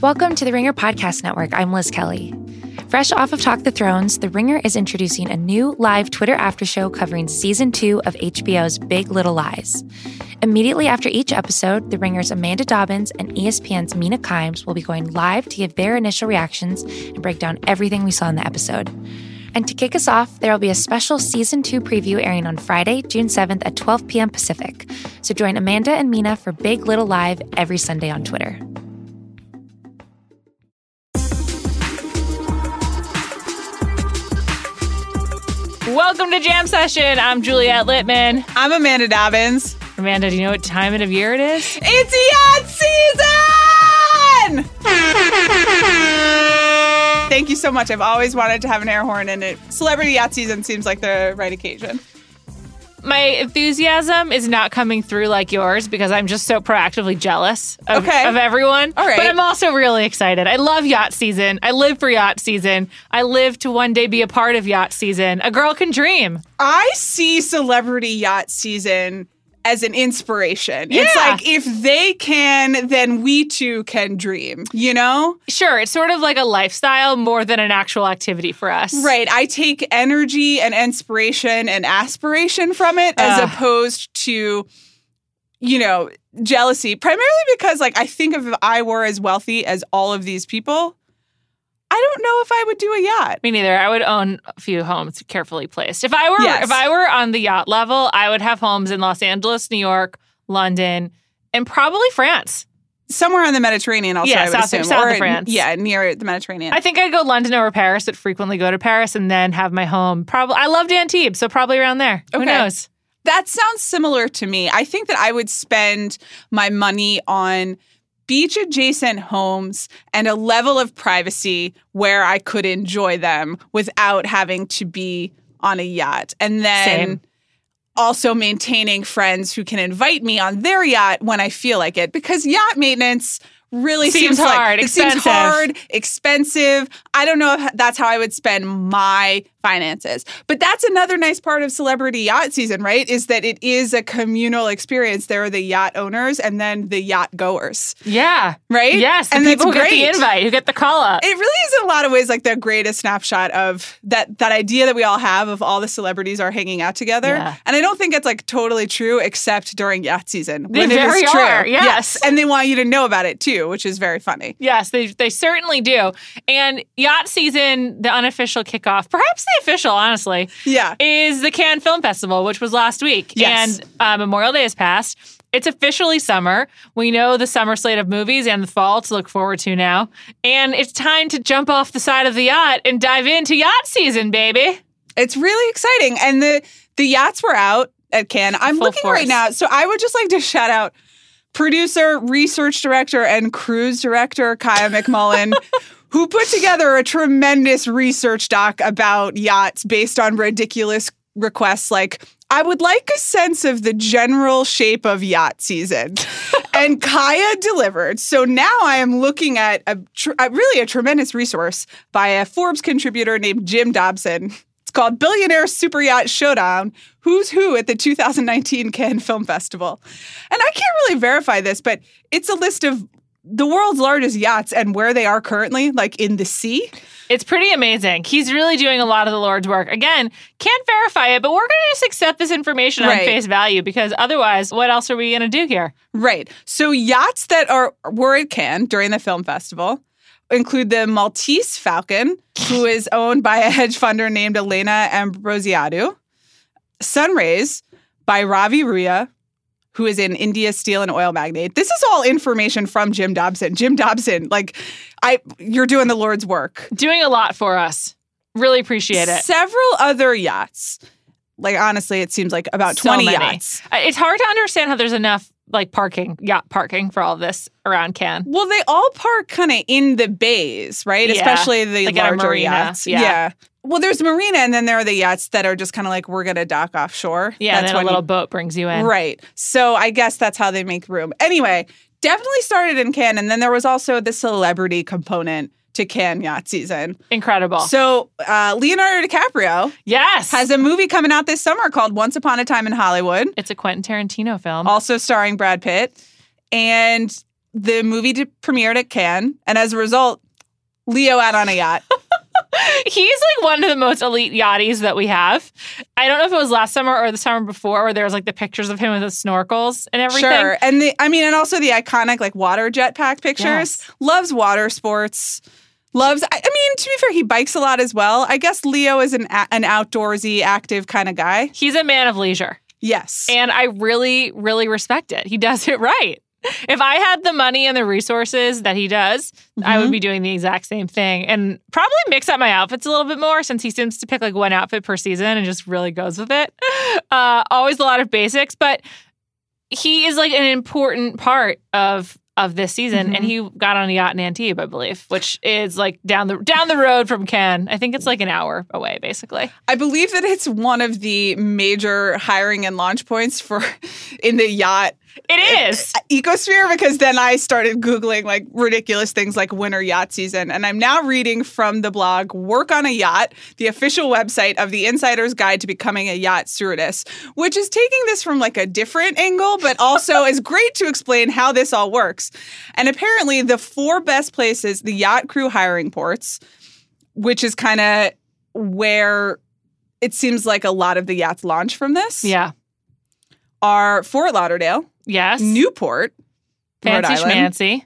Welcome to the Ringer Podcast Network. I'm Liz Kelly. Fresh off of Talk the Thrones, The Ringer is introducing a new live Twitter after show covering season two of HBO's Big Little Lies. Immediately after each episode, The Ringer's Amanda Dobbins and ESPN's Mina Kimes will be going live to give their initial reactions and break down everything we saw in the episode. And to kick us off, there will be a special season two preview airing on Friday, June 7th at 12 p.m. Pacific. So join Amanda and Mina for Big Little Live every Sunday on Twitter. Welcome to Jam Session. I'm Juliet Litman. I'm Amanda Dobbins. Amanda, do you know what time of year it is? It's yacht season! Thank you so much. I've always wanted to have an air horn, and it celebrity yacht season seems like the right occasion. My enthusiasm is not coming through like yours because I'm just so proactively jealous of, Okay. of everyone. All right. But I'm also really excited. I love yacht season. I live for yacht season. I live to one day be a part of yacht season. A girl can dream. I see celebrity yacht season as an inspiration. It's like if they can, then we too can dream, you know? Sure, it's sort of like a lifestyle more than an actual activity for us. Right. I take energy and inspiration and aspiration from it as opposed to, you know, jealousy. Primarily because, like, I think if I were as wealthy as all of these people, I don't know if I would do a yacht. Me neither. I would own a few homes carefully placed. If I were Yes. if I were on the yacht level, I would have homes in Los Angeles, New York, London, and probably France. Somewhere on the Mediterranean, also, Yeah, I would south- assume. south of France. Yeah, near the Mediterranean. I think I'd go London over Paris, but frequently go to Paris and then have my home. Probably I loved Antibes, so probably around there. Who knows? That sounds similar to me. I think that I would spend my money on beach adjacent homes and a level of privacy where I could enjoy them without having to be on a yacht. And then Same. also maintaining friends who can invite me on their yacht when I feel like it because yacht maintenance really Seems seems, like- hard, it seems hard, expensive. I don't know if that's how I would spend my finances. But that's another nice part of celebrity yacht season, right? Is that it is a communal experience. There are the yacht owners and then the yacht goers, Yeah. right? Yes. And people who that's get the invite, who get the call up. It really is in a lot of ways like the greatest snapshot of that that idea that we all have of all the celebrities are hanging out together. Yeah. And I don't think it's like totally true except during yacht season. They when it is true. are, yes. And they want you to know about it too, which is very funny. Yes, they they certainly do. And yacht season, the unofficial kickoff, perhaps the official, honestly, Yeah. is the Cannes Film Festival, which was last week. Yes. And uh, Memorial Day has passed. It's officially summer. We know the summer slate of movies and the fall to look forward to now. And it's time to jump off the side of the yacht and dive into yacht season, baby. It's really exciting. And the the yachts were out at Cannes. I'm Full looking force. right now. So I would just like to shout out producer, research director, and cruise director Kaya McMullen. Who put together a tremendous research doc about yachts based on ridiculous requests like, I would like a sense of the general shape of yacht season. and Kaya delivered. So now I am looking at a, tr- really a tremendous resource by a Forbes contributor named Jim Dobson. It's called Billionaire Super Yacht Showdown Who's Who at the 2019 Cannes Film Festival. And I can't really verify this, but it's a list of the world's largest yachts and where they are currently, like in the sea. It's pretty amazing. He's really doing a lot of the Lord's work. Again, can't verify it, but we're going to just accept this information on face value because otherwise, what else are we going to do here? Right. So yachts that are were at Cannes during the film festival include the Maltese Falcon, who is owned by a hedge funder named Elena Ambrosiadou. Sunrays by Ravi Ruia, who is an India steel and oil magnate. This is all information from Jim Dobson. Jim Dobson, like I you're doing the Lord's work. Doing a lot for us. Really appreciate it. Several other yachts. Like honestly, it seems like about So 20 many. yachts. It's hard to understand how there's enough like parking, yacht parking for all this around Cannes. Well, they all park kind of in the bays, right? Yeah, Especially the like larger yachts. yeah. Well, there's marina, and then there are the yachts that are just kind of like we're gonna dock offshore. Yeah, and That's then a little you- boat brings you in. right. So I guess that's how they make room. Anyway, definitely started in Cannes, and then there was also the celebrity component to Cannes yacht season. Incredible. So uh, Leonardo DiCaprio yes. has a movie coming out this summer called Once Upon a Time in Hollywood it's a Quentin Tarantino film. also starring Brad Pitt. And the movie premiered at Cannes, and as a result, Leo out on a yacht. He's like one of the most elite yachties that we have. I don't know if it was last summer or the summer before where there was like the pictures of him with the snorkels and everything. Sure. And the I mean, and also the iconic like water jetpack pictures. Yes. Loves water sports. Loves I, I mean, to be fair, he bikes a lot as well. I guess Leo is an a- an outdoorsy, active kind of guy. He's a man of leisure. Yes. And I really, really respect it. He does it right. If I had the money and the resources that he does, I would be doing the exact same thing and probably mix up my outfits a little bit more since he seems to pick like one outfit per season and just really goes with it. Uh, always a lot of basics, but he is like an important part of of this season and he got on a yacht in Antibes, I believe, which is like down the down the road from Cannes. I think it's like an hour away basically. I believe that it's one of the major hiring and launch points for in the yacht It is. Uh, ecosphere because then I started Googling like ridiculous things like winter yacht season. And I'm now reading from the blog Work on a Yacht, the official website of the Insider's Guide to Becoming a Yacht Stewardess, which is taking this from like a different angle, but also is great to explain how this all works. And apparently, the four best places, the yacht crew hiring ports, which is kind of where it seems like a lot of the yachts launch from this, Yeah. are Fort Lauderdale, Yes. Newport, Rhode Fancy Island, schmancy.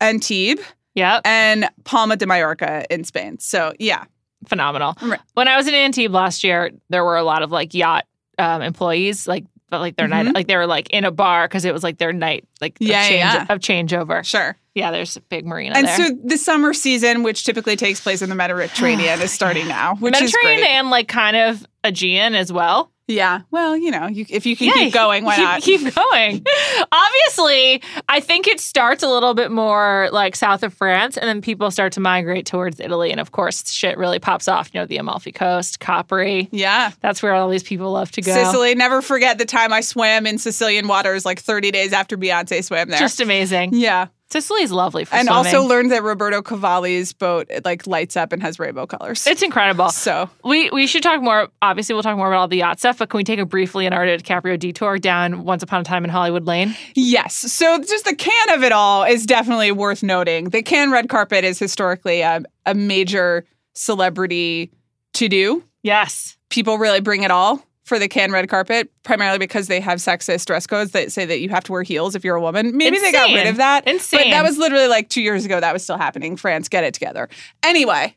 Antibes, Yep. and Palma de Mallorca in Spain. So yeah, Phenomenal. Right. When I was in Antibes last year, there were a lot of like yacht um, employees, like but like their night, Mhm. like they were like in a bar because it was like their night, like Yeah, of, change, yeah, of changeover. sure. Yeah, there's a big marina And there. so the summer season, which typically takes place in the Mediterranean, is starting now, which is Mediterranean great. and like kind of Aegean as well. Yeah. Well, you know, you, if you can Yeah, keep going, why keep, not? Keep going. Obviously, I think it starts a little bit more like south of France, and then people start to migrate towards Italy, and of course, shit really pops off. You know, the Amalfi Coast, Capri. yeah. That's where all these people love to go. Sicily. Never forget the time I swam in Sicilian waters like 30 days after Beyonce swam there. Just amazing. yeah. Sicily's lovely for And swimming. also learned that Roberto Cavalli's boat it, like lights up and has rainbow colors. it's incredible. so We we should talk more. Obviously, we'll talk more about all the yacht stuff. But can we take a brief Leonardo DiCaprio detour down Once Upon a Time in Hollywood Lane? Yes. So just the Cannes of it all is definitely worth noting. The Cannes red carpet is historically a, a major celebrity to do. Yes. People really bring it all for the Cannes red carpet, primarily because they have sexist dress codes that say that you have to wear heels if you're a woman. Maybe they got rid of that. But Insane. that was literally like two years ago. That was still happening. France, get it together. Anyway.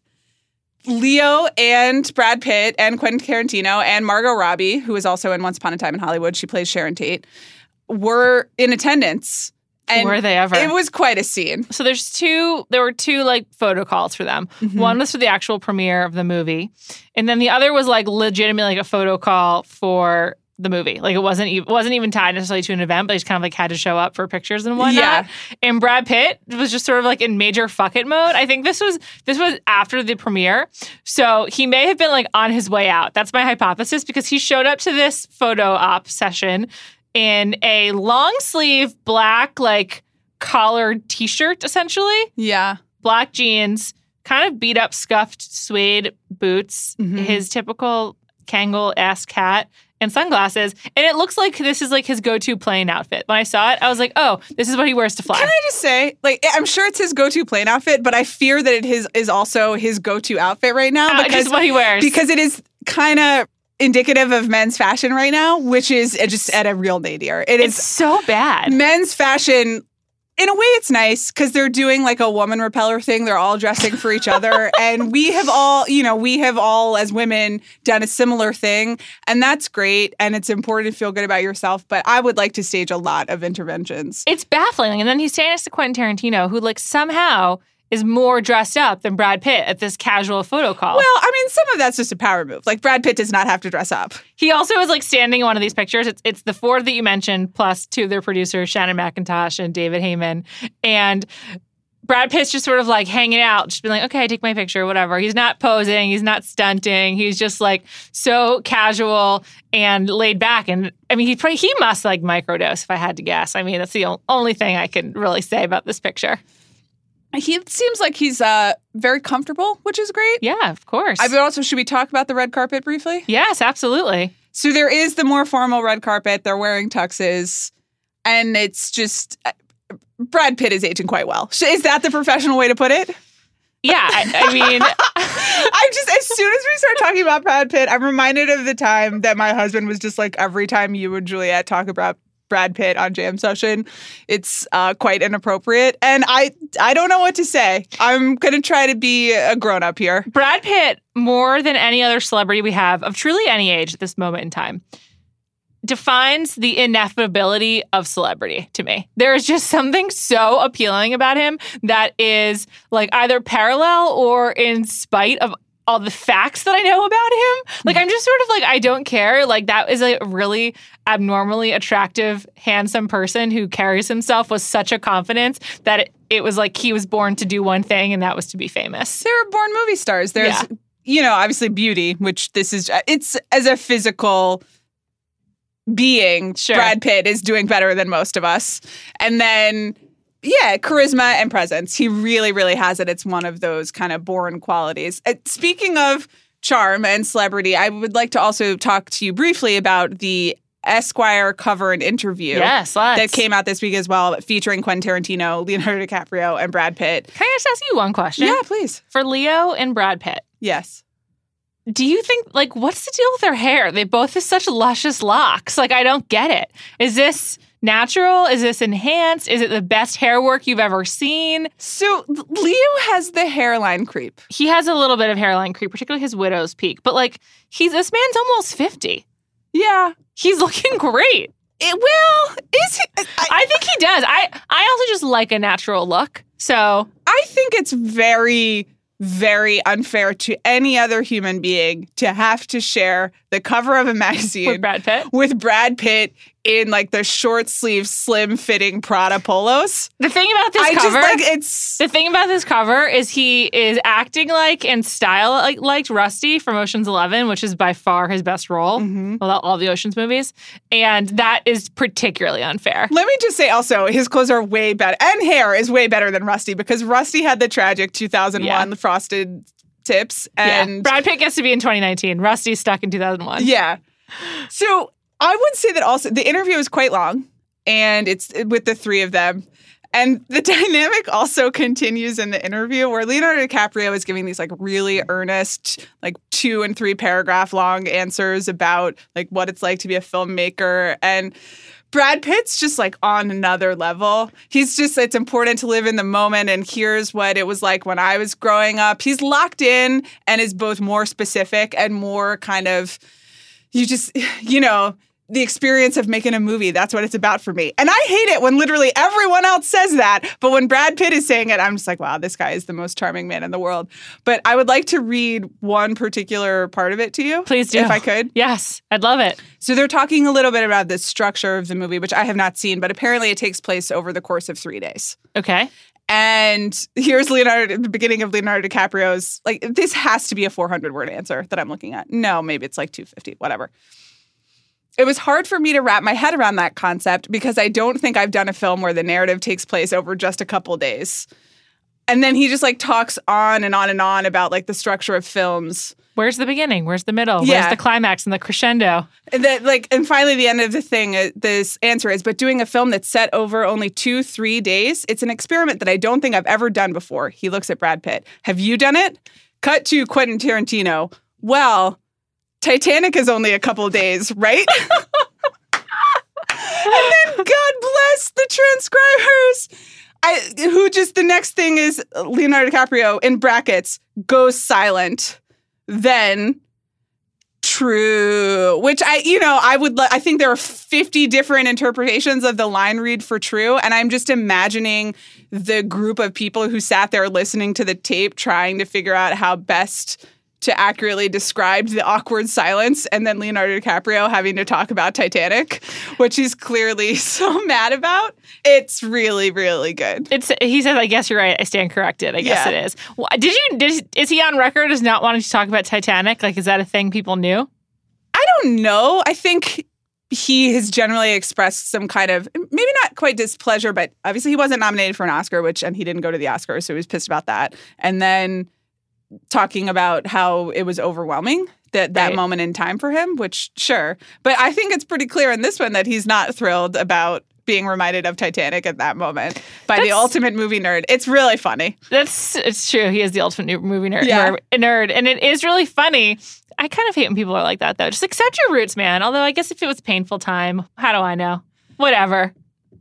Leo and Brad Pitt and Quentin Tarantino and Margot Robbie, who is also in Once Upon a Time in Hollywood, she plays Sharon Tate, were in attendance. And Were they ever? it was quite a scene. So there's two. There were two like photo calls for them. Mm-hmm. One was for the actual premiere of the movie, and then the other was like legitimately like a photo call for the movie. Like it wasn't even wasn't even tied necessarily to an event, but they just kind of like had to show up for pictures and whatnot. Yeah. And Brad Pitt was just sort of like in major fuck it mode. I think this was this was after the premiere, so he may have been like on his way out. That's my hypothesis because he showed up to this photo op session in a long sleeve black like collared t-shirt essentially Yeah. black jeans, kind of beat up, scuffed suede boots, Mhm. his typical Kangol ass cat, and sunglasses. And it looks like this is like his go to plane outfit. When I saw it, I was like, oh, this is what he wears to fly. Can I just say, like, I'm sure it's his go-to plane outfit, but I fear that it is is also his go-to outfit right now Uh, because just what he wears. because it is kind of indicative of men's fashion right now, which is just at a real nadir. It it's is so bad. men's fashion. In a way, it's nice because they're doing like a woman repeller thing. They're all dressing for each other. and we have all, you know, we have all, as women, done a similar thing. And that's great. And it's important to feel good about yourself. But I would like to stage a lot of interventions. It's baffling. And then he's standing next to Quentin Tarantino, who like somehow is more dressed up than Brad Pitt at this casual photo call. Well, I mean, some of that's just a power move. Like Brad Pitt does not have to dress up. He also is like standing in one of these pictures. It's it's the four that you mentioned, plus two of their producers, Shannon McIntosh and David Heyman. And Brad Pitt's just sort of like hanging out, just being like, okay, I take my picture, whatever. He's not posing, he's not stunting. He's just like so casual and laid back. And I mean, he probably he must like microdose if I had to guess. I mean, that's the only thing I can really say about this picture. He seems like he's uh, very comfortable, which is great. Yeah, of course. I but also, should we talk about the red carpet briefly? yes, absolutely. So there is the more formal red carpet. They're wearing tuxes, and it's just uh, Brad Pitt is aging quite well. Is that the professional way to put it? Yeah, I, I mean, I'm just as soon as we start talking about Brad Pitt, I'm reminded of the time that my husband was just like every time you and Juliet talk about Brad Pitt on Jam Session, it's uh, quite inappropriate, and I I don't know what to say. I'm gonna try to be a grown up here. Brad Pitt, more than any other celebrity we have of truly any age at this moment in time, defines the ineffability of celebrity to me. There is just something so appealing about him that is like either parallel or in spite of all the facts that I know about him. Like hmm. I'm just sort of like I don't care. Like that is a really abnormally attractive, handsome person who carries himself with such a confidence that it, it was like he was born to do one thing and that was to be famous. They're born movie stars. There's Yeah. you know obviously beauty, which this is uh, it's as a physical being. Sure. Brad Pitt is doing better than most of us, and then. Yeah, charisma and presence. He really, really has it. It's one of those kind of born qualities. Uh, speaking of charm and celebrity, I would like to also talk to you briefly about the Esquire cover and interview Yes, let's. that came out this week as well, featuring Quentin Tarantino, Leonardo DiCaprio, and Brad Pitt. Can I just ask you one question? Yeah, please. For Leo and Brad Pitt, Yes. do you think like what's the deal with their hair? They both have such luscious locks. Like I don't get it. Is this natural? Is this enhanced? Is it the best hair work you've ever seen? So Leo has the hairline creep. He has a little bit of hairline creep, particularly his widow's peak. But like he's this man's almost 50. Yeah. He's looking great. It, well, is he? I, I think he does. I I also just like a natural look. So I think it's very, very unfair to any other human being to have to share the cover of a magazine with Brad Pitt. with Brad Pitt in like the short sleeve, slim fitting Prada polos. The thing about this I cover just like it's. The thing about this cover is he is acting like and style like, like Rusty from Ocean's Eleven, which is by far his best role Mhm. of all the Ocean's movies, and that is particularly unfair. Let me just say also, his clothes are way better, and hair is way better than Rusty because Rusty had the tragic 2001 frosted tips, and yeah. Brad Pitt gets to be in 2019. Rusty's stuck in 2001. Yeah. So I would say that also the interview is quite long and it's with the three of them. And the dynamic also continues in the interview where Leonardo DiCaprio is giving these like really earnest, like two and three paragraph long answers about like what it's like to be a filmmaker. And Brad Pitt's just like on another level. He's just, it's important to live in the moment. And here's what it was like when I was growing up. He's locked in and is both more specific and more kind of, you just, you know, the experience of making a movie. That's what it's about for me. And I hate it when literally everyone else says that. But when Brad Pitt is saying it, I'm just like, wow, this guy is the most charming man in the world. But I would like to read one particular part of it to you. Please do. If I could. Yes, I'd love it. So they're talking a little bit about the structure of the movie, which I have not seen, but apparently it takes place over the course of three days. Okay. And here's Leonardo, the beginning of Leonardo DiCaprio's, like, this has to be a 400 word answer that I'm looking at. No, maybe it's like 250, whatever. It was hard for me to wrap my head around that concept because I don't think I've done a film where the narrative takes place over just a couple days. And then he just like talks on and on and on about like the structure of films. Where's the beginning? Where's the middle? Yeah. Where's the climax and the crescendo? And that like and finally the end of the thing uh, this answer is but doing a film that's set over only 2 3 days it's an experiment that I don't think I've ever done before. He looks at Brad Pitt. Have you done it? Cut to Quentin Tarantino. Well, Titanic is only a couple days, right? and then God bless the transcribers. I who just the next thing is Leonardo DiCaprio in brackets goes silent. Then true which i you know i would i think there are 50 different interpretations of the line read for true and i'm just imagining the group of people who sat there listening to the tape trying to figure out how best to accurately describe the awkward silence and then leonardo dicaprio having to talk about titanic which he's clearly so mad about it's really really good It's he says, I guess you're right. I stand corrected. I guess Yeah. it is. Did you did, is he on record as not wanting to talk about Titanic? Like is that a thing people knew? I don't know. I think he has generally expressed some kind of maybe not quite displeasure, but obviously he wasn't nominated for an Oscar, which and he didn't go to the Oscars, so he was pissed about that. And then talking about how it was overwhelming that that Right. moment in time for him, which sure. But I think it's pretty clear in this one that he's not thrilled about being reminded of Titanic at that moment by the ultimate movie nerd. It's really funny. That's it's true. He is the ultimate movie nerd, Yeah. nerd, and it is really funny. I kind of hate when people are like that, though. Just accept your roots, man. Although I guess if it was painful time, how do I know? Whatever.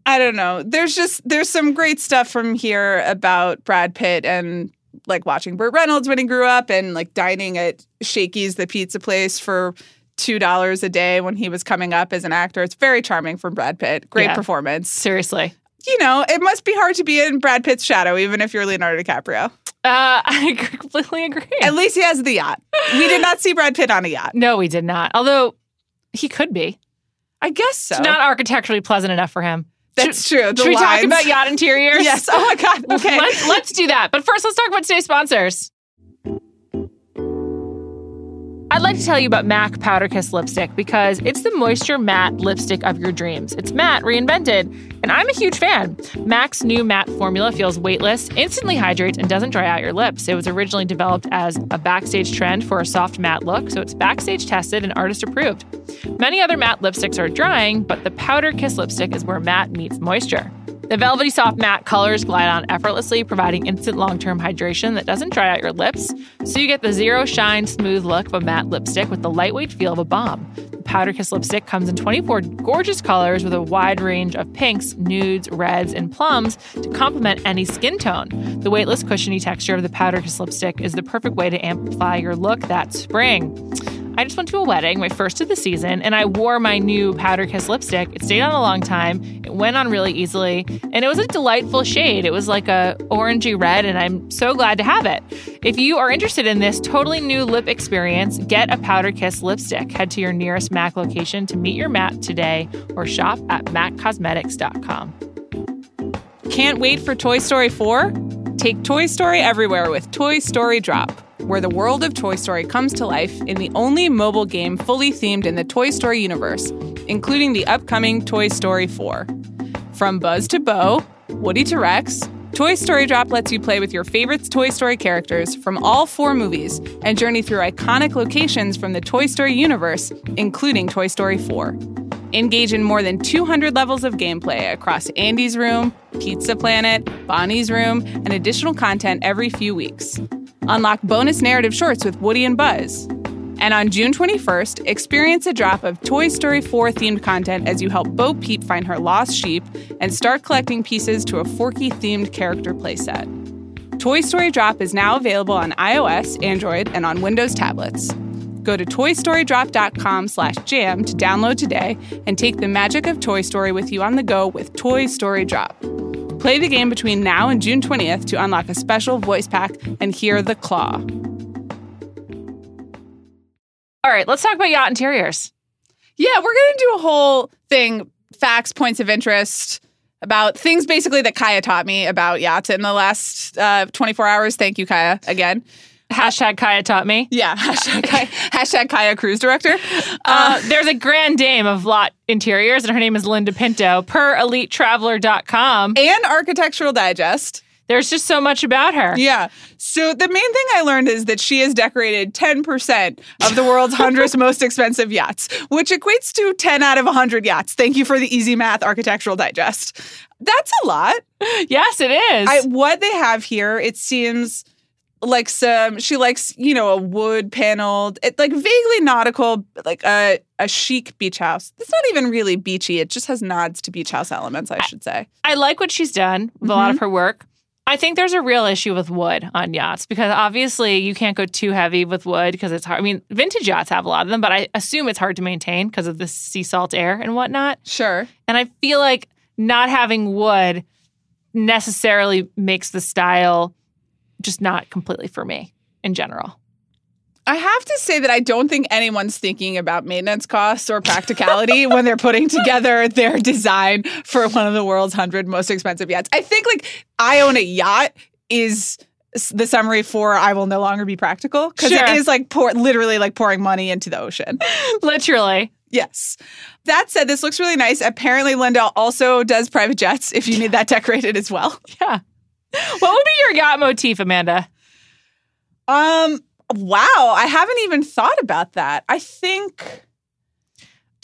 I don't know. There's just there's some great stuff from here about Brad Pitt and like watching Burt Reynolds when he grew up and like dining at Shakey's the pizza place for two dollars a day when he was coming up as an actor. It's very charming from Brad Pitt. Great Yeah. performance. Seriously. You know, it must be hard to be in Brad Pitt's shadow, even if you're Leonardo DiCaprio. Uh, I completely agree. At least he has the yacht. We did not see Brad Pitt on a yacht. no, we did not. Although he could be. I guess so. It's not architecturally pleasant enough for him. That's true. The should we talk about yacht interiors? Yes. Oh my God. Okay. Let's, let's do that. But first, let's talk about today's sponsors. I'd like to tell you about MAC Powder Kiss lipstick because it's the moisture matte lipstick of your dreams. It's matte reinvented, and I'm a huge fan. MAC's new matte formula feels weightless, instantly hydrates, and doesn't dry out your lips. It was originally developed as a backstage trend for a soft matte look, so it's backstage tested and artist approved. Many other matte lipsticks are drying, but the Powder Kiss lipstick is where matte meets moisture. The velvety soft matte colors glide on effortlessly, providing instant long term hydration that doesn't dry out your lips. So you get the zero shine smooth look of a matte lipstick with the lightweight feel of a balm. The Powder Kiss lipstick comes in 24 gorgeous colors with a wide range of pinks, nudes, reds, and plums to complement any skin tone. The weightless, cushiony texture of the Powder Kiss lipstick is the perfect way to amplify your look that spring. I just went to a wedding, my first of the season, and I wore my new Powder Kiss lipstick. It stayed on a long time. It went on really easily, and it was a delightful shade. It was like a orangey red, and I'm so glad to have it. If you are interested in this totally new lip experience, get a Powder Kiss lipstick. Head to your nearest MAC location to meet your MAC today or shop at maccosmetics.com. Can't wait for Toy Story 4? Take Toy Story everywhere with Toy Story Drop, where the world of Toy Story comes to life in the only mobile game fully themed in the Toy Story universe, including the upcoming Toy Story 4. From Buzz to Bo, Woody to Rex, Toy Story Drop lets you play with your favorite Toy Story characters from all four movies and journey through iconic locations from the Toy Story universe, including Toy Story 4. Engage in more than 200 levels of gameplay across Andy's Room, Pizza Planet, Bonnie's Room, and additional content every few weeks. Unlock bonus narrative shorts with Woody and Buzz. And on June 21st, experience a drop of Toy Story 4 themed content as you help Bo Peep find her lost sheep and start collecting pieces to a Forky themed character playset. Toy Story Drop is now available on iOS, Android, and on Windows tablets. Go to toystorydrop.com slash jam to download today and take the magic of Toy Story with you on the go with Toy Story Drop. Play the game between now and June 20th to unlock a special voice pack and hear the claw. All right, let's talk about yacht interiors. Yeah, we're going to do a whole thing facts, points of interest about things basically that Kaya taught me about yachts in the last uh, 24 hours. Thank you, Kaya, again. Hashtag Kaya taught me. Yeah, hashtag Kaya, hashtag Kaya Cruise Director. Uh, there's a grand dame of lot interiors, and her name is Linda Pinto. Per elitetraveler.com, and Architectural Digest. there's just so much about her. Yeah. So the main thing I learned is that she has decorated 10% of the world's 100 most expensive yachts, which equates to 10 out of 100 yachts. Thank you for the easy math, Architectural Digest. That's a lot. Yes, it is. I, what they have here, it seems like some, um, she likes, you know, a wood paneled, it, like vaguely nautical, like a, a chic beach house. It's not even really beachy. It just has nods to beach house elements, I should say. I like what she's done with a lot of mm-hmm. her work. I think there's a real issue with wood on yachts because obviously you can't go too heavy with wood because it's hard. I mean, vintage yachts have a lot of them, but I assume it's hard to maintain because of the sea salt air and whatnot. Sure. And I feel like not having wood necessarily makes the style just not completely for me in general. I have to say that I don't think anyone's thinking about maintenance costs or practicality when they're putting together their design for one of the world's 100 most expensive yachts. I think like I own a yacht is the summary for I will no longer be practical because Sure. it is like pour, literally like pouring money into the ocean. Literally. Yes. That said, this looks really nice. Apparently, Linda also does private jets if you need that decorated as well. Yeah. What would be your yacht motif, Amanda? Um, wow, I haven't even thought about that. I think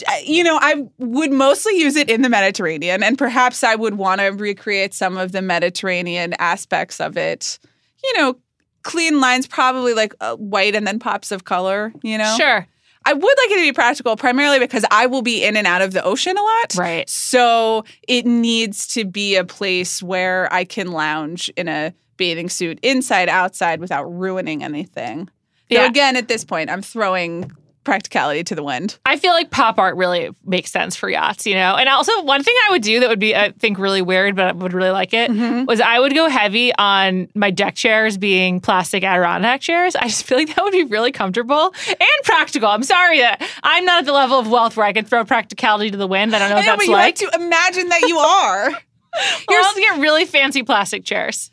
uh, you know, I would mostly use it in the Mediterranean, and perhaps I would want to recreate some of the Mediterranean aspects of it. You know, clean lines, probably like uh, white and then pops of color. You know, Sure. I would like it to be practical, primarily because I will be in and out of the ocean a lot. Right. So it needs to be a place where I can lounge in a bathing suit inside, outside without ruining anything. So Yeah. again, at this point, I'm throwing practicality to the wind. I feel like pop art really makes sense for yachts, you know? And also, one thing I would do that would be, I think, really weird, but I would really like it Mm-hmm. was I would go heavy on my deck chairs being plastic Adirondack chairs. I just feel like that would be really comfortable and practical. I'm sorry that I'm not at the level of wealth where I could throw practicality to the wind. I don't know what I know, that's but you like. have to imagine that you are. You're to get really fancy plastic chairs,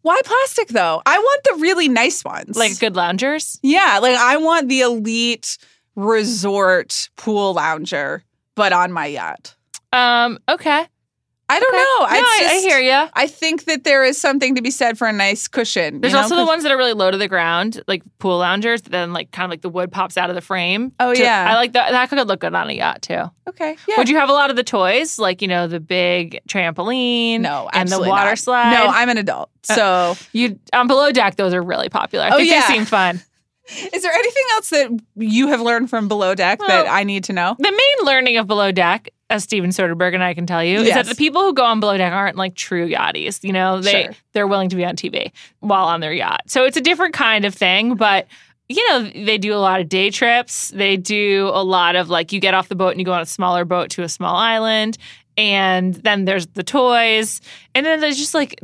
Why plastic though? I want the really nice ones. like good loungers. yeah, like I want the elite resort pool lounger, but on my yacht. Um, okay. I don't Okay. know. No, I, It's I hear you. I think that there is something to be said for a nice cushion. There's you know, also the ones that are really low to the ground, like pool loungers. Then, like, kind of like the wood pops out of the frame. Oh, To- yeah. I like that. That could look good on a yacht too. Okay. Yeah. Would you have a lot of the toys, like you know, the big trampoline, no, and the water not. slide? No, I'm an adult. So, you on below deck. Those are really popular. I Oh, think yeah. they seem fun. Is there anything else that you have learned from below deck that I need to know? The main learning of below deck, as Steven Soderbergh and I can tell you, is that the people who go on below deck aren't like true yachties. You know, they Sure. they're willing to be on TV while on their yacht. So it's a different kind of thing, but. You know, they do a lot of day trips. They do a lot of like you get off the boat and you go on a smaller boat to a small island. And then there's the toys. And then there's just like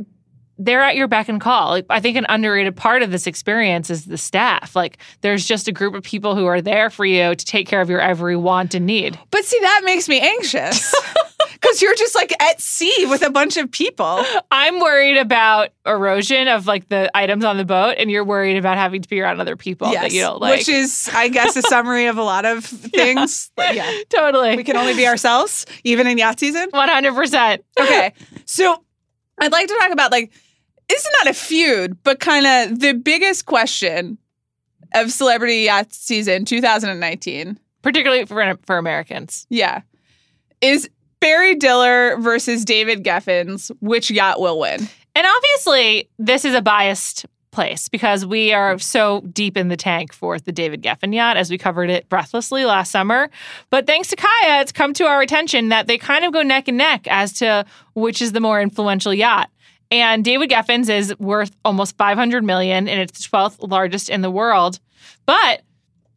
they're at your beck and call. I think an underrated part of this experience is the staff. Like, there's just a group of people who are there for you to take care of your every want and need. But see, that makes me anxious because you're just like at sea with a bunch of people. I'm worried about erosion of like the items on the boat, and you're worried about having to be around other people that you don't like. which is, I guess, a summary of a lot of things. But yeah, totally. we can only be ourselves, even in yacht season. 100%. Okay, so I'd like to talk about like this is not a feud, but kind of the biggest question of celebrity yacht season 2019. Particularly for, for Americans. Yeah, is Barry Diller versus David Geffens. Which yacht will win? And obviously, this is a biased place because we are so deep in the tank for the David Geffen yacht as we covered it breathlessly last summer. But thanks to Kaya, it's come to our attention that they kind of go neck and neck as to which is the more influential yacht. And David Geffen's is worth almost 500 million and it's the 12th largest in the world. But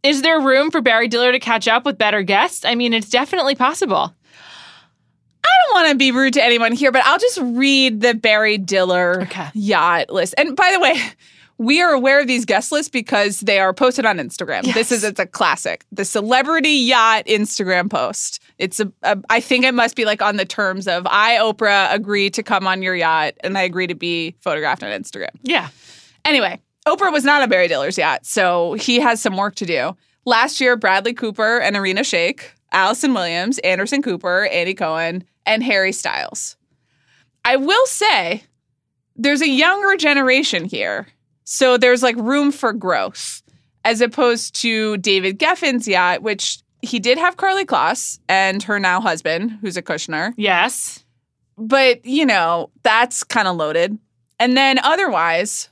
is there room for Barry Diller to catch up with better guests? I mean, it's definitely possible. I don't want to be rude to anyone here, but I'll just read the Barry Diller Okay. yacht list. And by the way, we are aware of these guest lists because they are posted on Instagram. This is it's a classic. The celebrity yacht Instagram post. It's a, a I think it must be like on the terms of I Oprah agree to come on your yacht and I agree to be photographed on Instagram. Yeah. Anyway, Oprah was not on Barry Diller's yacht, so he has some work to do. Last year, Bradley Cooper and Irina Shayk, Allison Williams, Anderson Cooper, Andy Cohen, and Harry Styles. I will say there's a younger generation here, so there's like room for growth, as opposed to David Geffen's yacht, which he did have Karlie Kloss and her now husband, who's a Kushner. Yes. but you know that's kind of loaded. And then otherwise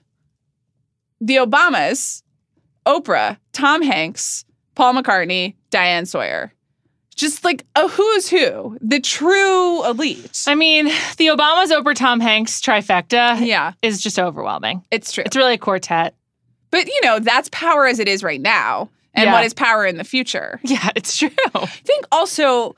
the obamas oprah tom hanks paul mccartney diane sawyer just like a who's who the true elite I mean, the Obamas, Oprah, Tom Hanks trifecta yeah is just overwhelming. it's true It's really a quartet. but you know that's power as it is right now and Yeah. what is power in the future Yeah, it's true. I think also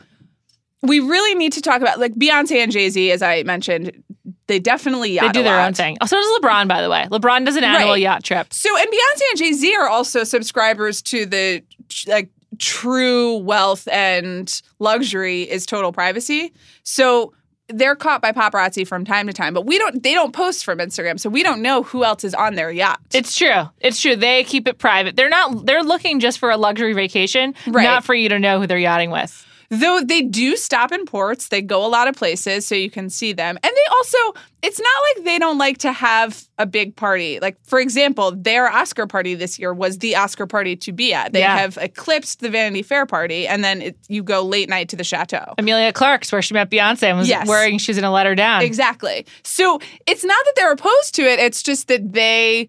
we really need to talk about like Beyonce and Jay Z, as I mentioned. They definitely yacht they do their lot. own thing. Also does LeBron, by the way. LeBron does an annual Right. yacht trip. So, and Beyonce and Jay Z are also subscribers to the like true wealth and luxury is total privacy. So they're caught by paparazzi from time to time, but we don't. They don't post from Instagram, so we don't know who else is on their yacht. It's true. It's true. They keep it private. They're not. They're looking just for a luxury vacation, Right. not for you to know who they're yachting with. Though they do stop in ports, they go a lot of places so you can see them. And they also, it's not like they don't like to have a big party. Like, for example, their Oscar party this year was the Oscar party to be at. They Yeah. have eclipsed the Vanity Fair party, and then it, you go late night to the chateau. Emilia Clarke's where she met Beyonce and was Yes. wearing she's gonna let her down. Exactly. So it's not that they're opposed to it, it's just that they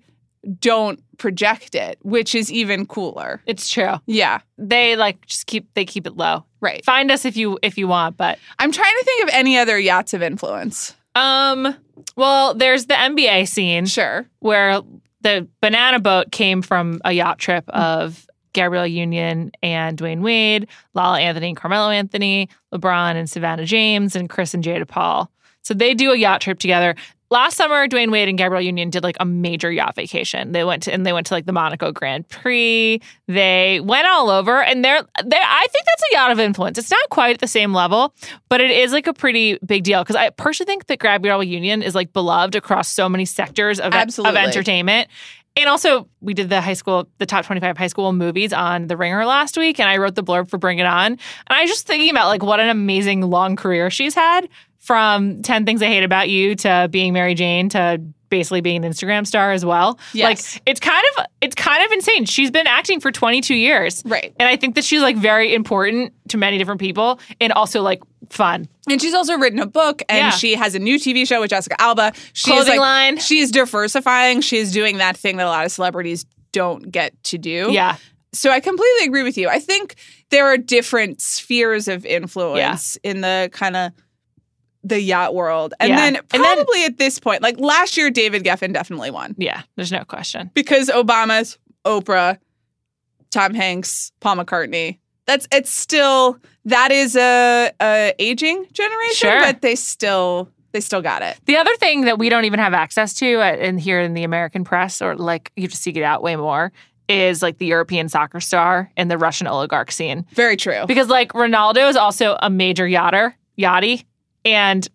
don't project it, which is even cooler. It's true. Yeah. They like just keep they keep it low. Right. Find us if you if you want, but I'm trying to think of any other yachts of influence. um well, there's the NBA scene Sure. where the banana boat came from a yacht trip Mm. of Gabrielle Union and Dwyane Wade, Lala Anthony and Carmelo Anthony, LeBron and Savannah James, and Chris and Jada Paul. So they do a yacht trip together. Last summer, Dwyane Wade and Gabrielle Union did like a major yacht vacation. They went to and they went to like the Monaco Grand Prix. They went all over, and they're they. I think that's a yacht of influence. It's not quite at the same level, but it is like a pretty big deal because I personally think that Gabrielle Union is like beloved across so many sectors of Absolutely. of entertainment. And also, we did the high school, the top 25 high school movies on The Ringer last week, and I wrote the blurb for Bring It On. And I was just thinking about like what an amazing long career she's had from 10 Things I Hate About You to being Mary Jane to basically being an Instagram star as well. Yes. Like it's kind of it's kind of insane. She's been acting for 22 years. Right. And I think that she's like very important to many different people and also like fun. And she's also written a book and Yeah. she has a new TV show with Jessica Alba. She's Clothing like, line. She's diversifying. She's doing that thing that a lot of celebrities don't get to do. Yeah. So I completely agree with you. I think there are different spheres of influence in the kind of the yacht world. And Yeah. then And then- probably at this point, like last year David Geffen definitely won Yeah. There's no question. because Obama's Oprah, Tom Hanks, Paul McCartney. That's it's still that is a, a aging generation, Sure. but they still they still got it. The other thing that we don't even have access to uh, in here in the American press, or like you have to seek it out way more, is like the European soccer star and the Russian oligarch scene. Very true. Because like Ronaldo is also a major yachter, yachty, and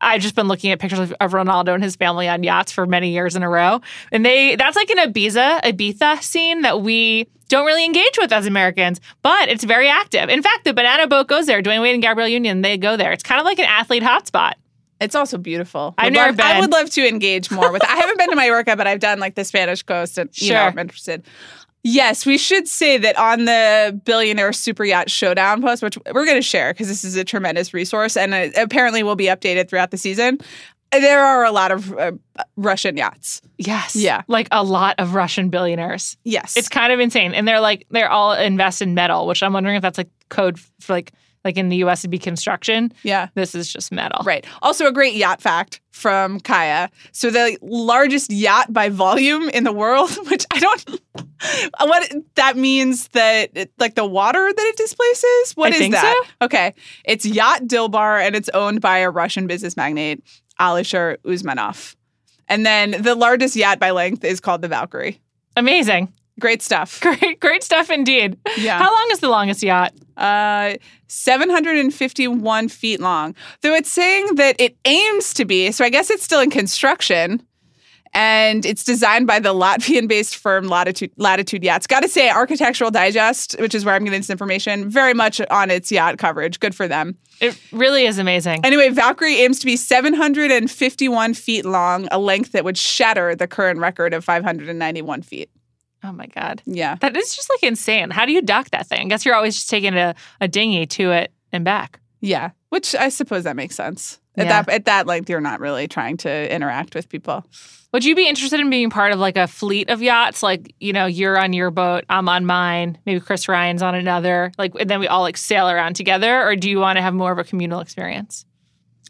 I've just been looking at pictures of, of Ronaldo and his family on yachts for many years in a row, and they that's like an Ibiza Ibiza scene that we don't really engage with as Americans, but it's very active. In fact, the banana boat goes there. Dwyane Wade and Gabrielle Union they go there. It's kind of like an athlete hotspot. It's also beautiful. I've Would never love- I would love to engage more with. I haven't been to Mallorca, but I've done like the Spanish coast, and you know, Sure. I'm interested. Yes, we should say that on the Billionaire Super Yacht Showdown post, which we're going to share because this is a tremendous resource and it apparently will be updated throughout the season. There are a lot of uh, Russian yachts. Yes. Yeah. Like a lot of Russian billionaires. Yes, It's kind of insane. And they're like they're all invest in metal, which I'm wondering if that's like code for like like in the US it'd be construction. yeah. This is just metal. Right. Also, a great yacht fact from Kaya. So, the largest yacht by volume in the world, which I don't, what that means that, it, like the water that it displaces? What I is that? Okay. It's Yacht Dilbar and it's owned by a Russian business magnate, Alisher Usmanov. And then the largest yacht by length is called the Valkyrie. Amazing. Great stuff. Great great stuff indeed. Yeah. How long is the longest yacht? Uh, 751 feet long. Though it's saying that it aims to be, so I guess it's still in construction. And it's designed by the Latvian based firm Latitude, Latitude Yachts. Got to say, Architectural Digest, which is where I'm getting this information, very much on its yacht coverage. Good for them. It really is amazing. Anyway, Valkyrie aims to be 751 feet long, a length that would shatter the current record of 591 feet. Oh my god. Yeah. That is just like insane. How do you dock that thing? I guess you're always just taking a, a dinghy to it and back. Yeah. Which I suppose that makes sense. At Yeah. that at that length, you're not really trying to interact with people. Would you be interested in being part of like a fleet of yachts? Like, you know, you're on your boat, I'm on mine, maybe Chris Ryan's on another, like, and then we all like sail around together? Or do you want to have more of a communal experience?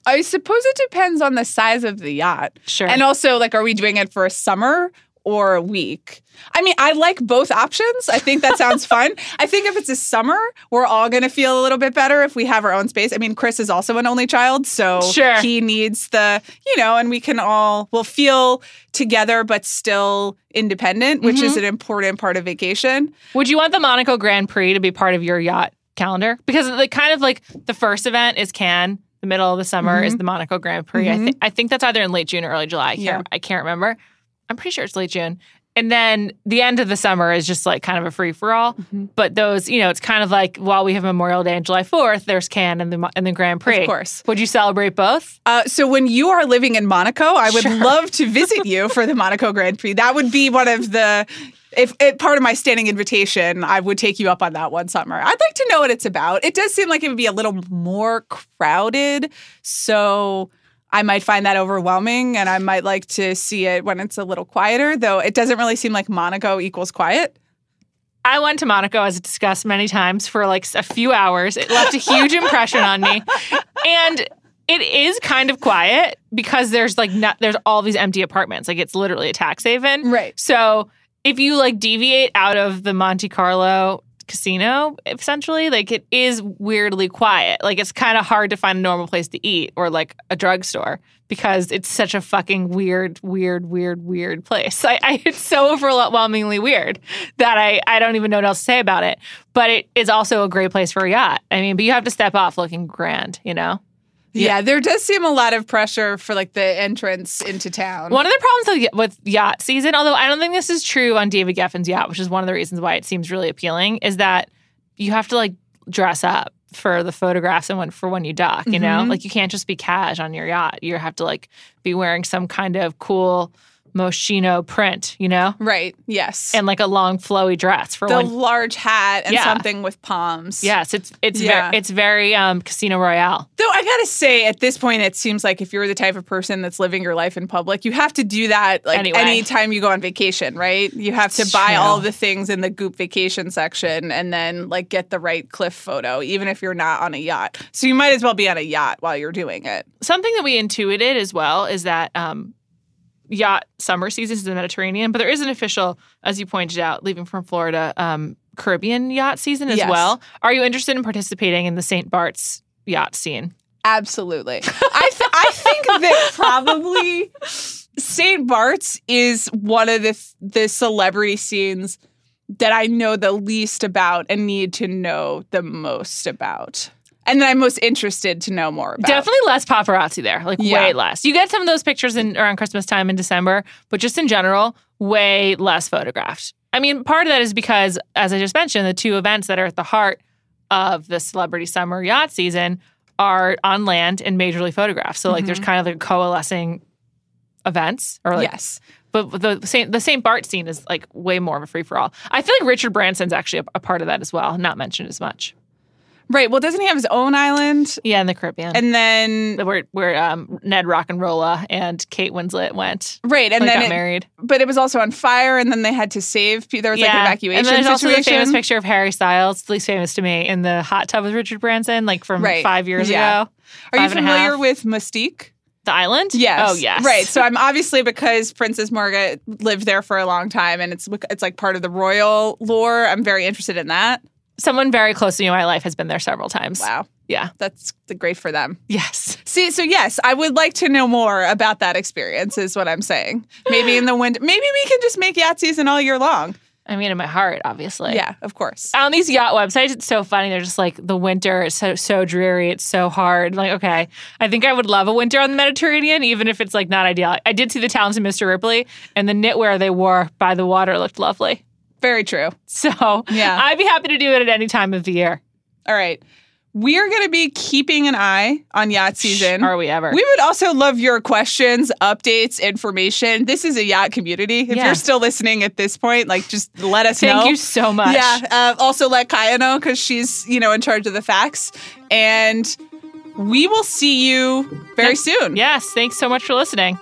I suppose it depends on the size of the yacht. Sure. And also, like, are we doing it for a summer or a week? I mean, I like both options. I think that sounds fun. I think if it's a summer, we're all going to feel a little bit better if we have our own space. I mean, Chris is also an only child, so Sure. he needs the, you know, and we can all, we'll feel together but still independent, which is mm-hmm. an important part of vacation. Would you want the Monaco Grand Prix to be part of your yacht calendar? Because the kind of like the first event is Cannes, the middle of the summer is mm-hmm. the Monaco Grand Prix. I mm-hmm. think I think that's either in late June or early July. I can't Yeah. I can't remember. I'm pretty sure it's late June. And then the end of the summer is just like kind of a free for all. Mm-hmm. But those, you know, it's kind of like while we have Memorial Day and July 4th, there's Cannes and the, and the Grand Prix. Of course. Would you celebrate both? Uh, so when you are living in Monaco, I would Sure. love to visit you for the Monaco Grand Prix. That would be one of the. If, if part of my standing invitation, I would take you up on that one summer. I'd like to know what it's about. It does seem like it would be a little more crowded, so I might find that overwhelming, and I might like to see it when it's a little quieter. Though it doesn't really seem like Monaco equals quiet. I went to Monaco, as discussed many times, for like a few hours. It left a huge impression on me. And it is kind of quiet because there's like not, there's all these empty apartments. Like it's literally a tax haven. Right. So if you like deviate out of the Monte Carlo casino, essentially, like it is weirdly quiet. Like it's kind of hard to find a normal place to eat or like a drugstore because it's such a fucking weird, weird, weird, weird place. I, I it's so overwhelmingly weird that I I don't even know what else to say about it. But it is also a great place for a yacht. I mean, but you have to step off looking grand, you know. Yeah. there does seem a lot of pressure for like the entrance into town. One of the problems with, with yacht season, although I don't think this is true on David Geffen's yacht, which is one of the reasons why it seems really appealing, is that you have to like dress up for the photographs and when for when you dock. You know, Mhm. like you can't just be cash on your yacht. You have to like be wearing some kind of cool Moschino print, you know, right. Yes. and like a long flowy dress for the large hat and Yeah. something with palms. Yes, it's it's Yeah. very it's very um Casino Royale. Though I gotta say, at this point, it seems like if you're the type of person that's living your life in public, you have to do that like Anyway. anytime you go on vacation, right? You have to It's buy true. all the things in the Goop vacation section and then like get the right cliff photo, even if you're not on a yacht. So you might as well be on a yacht while you're doing it. something that we intuited as well is that um, yacht summer seasons in the Mediterranean, but there is an official, as you pointed out, leaving from Florida, um, Caribbean yacht season as Yes. well. Are you interested in participating in the St. Bart's yacht scene? Absolutely. I th- I think that probably St. Bart's is one of the the celebrity scenes that I know the least about and need to know the most about. And that I'm most interested to know more about. Definitely less paparazzi there, like Yeah. way less. You get some of those pictures in around Christmas time in December, but just in general, way less photographed. I mean, part of that is because, as I just mentioned, the two events that are at the heart of the celebrity summer yacht season are on land and majorly photographed. So, like, there's mm-hmm. kind of like coalescing events, or like, yes. but the Saint the Saint Bart scene is like way more of a free for all. I feel like Richard Branson's actually a, a part of that as well, not mentioned as much. Right. Well, doesn't he have his own island? Yeah, in the Caribbean. And then where where um, Ned Rocknroll and Kate Winslet went. right, and And then got it, married. but it was also on fire, and then they had to save. There was like an evacuation and then there's also situation. the famous picture of Harry Styles, at least famous to me, in the hot tub with Richard Branson, like from Right. five years Yeah. ago. Are you five and a familiar with Mustique? The island? Yes. Oh yes. Right. So I'm obviously because Princess Margaret lived there for a long time, and it's it's like part of the royal lore. I'm very interested in that. Someone very close to me in my life has been there several times. Wow, Yeah. that's great for them. Yes. See, so yes, I would like to know more about that experience. Is what I'm saying. Maybe in the winter. Maybe we can just make yacht season all year long. I mean, in my heart, obviously. yeah, of course. On these yacht websites, it's so funny. They're just like the winter is so so dreary. It's so hard. Like, okay, I think I would love a winter on the Mediterranean, even if it's like not ideal. I did see the towns in Mr. Ripley, and the knitwear they wore by the water looked lovely. Very true. So Yeah. I'd be happy to do it at any time of the year. All right. We are going to be keeping an eye on yacht season. Are we ever? We would also love your questions, updates, information. This is a yacht community. If Yeah. you're still listening at this point, like just let us know. Thank you so much. Yeah. Uh, also let Kaya know because she's you know in charge of the facts, and we will see you very soon. Yes. Thanks so much for listening.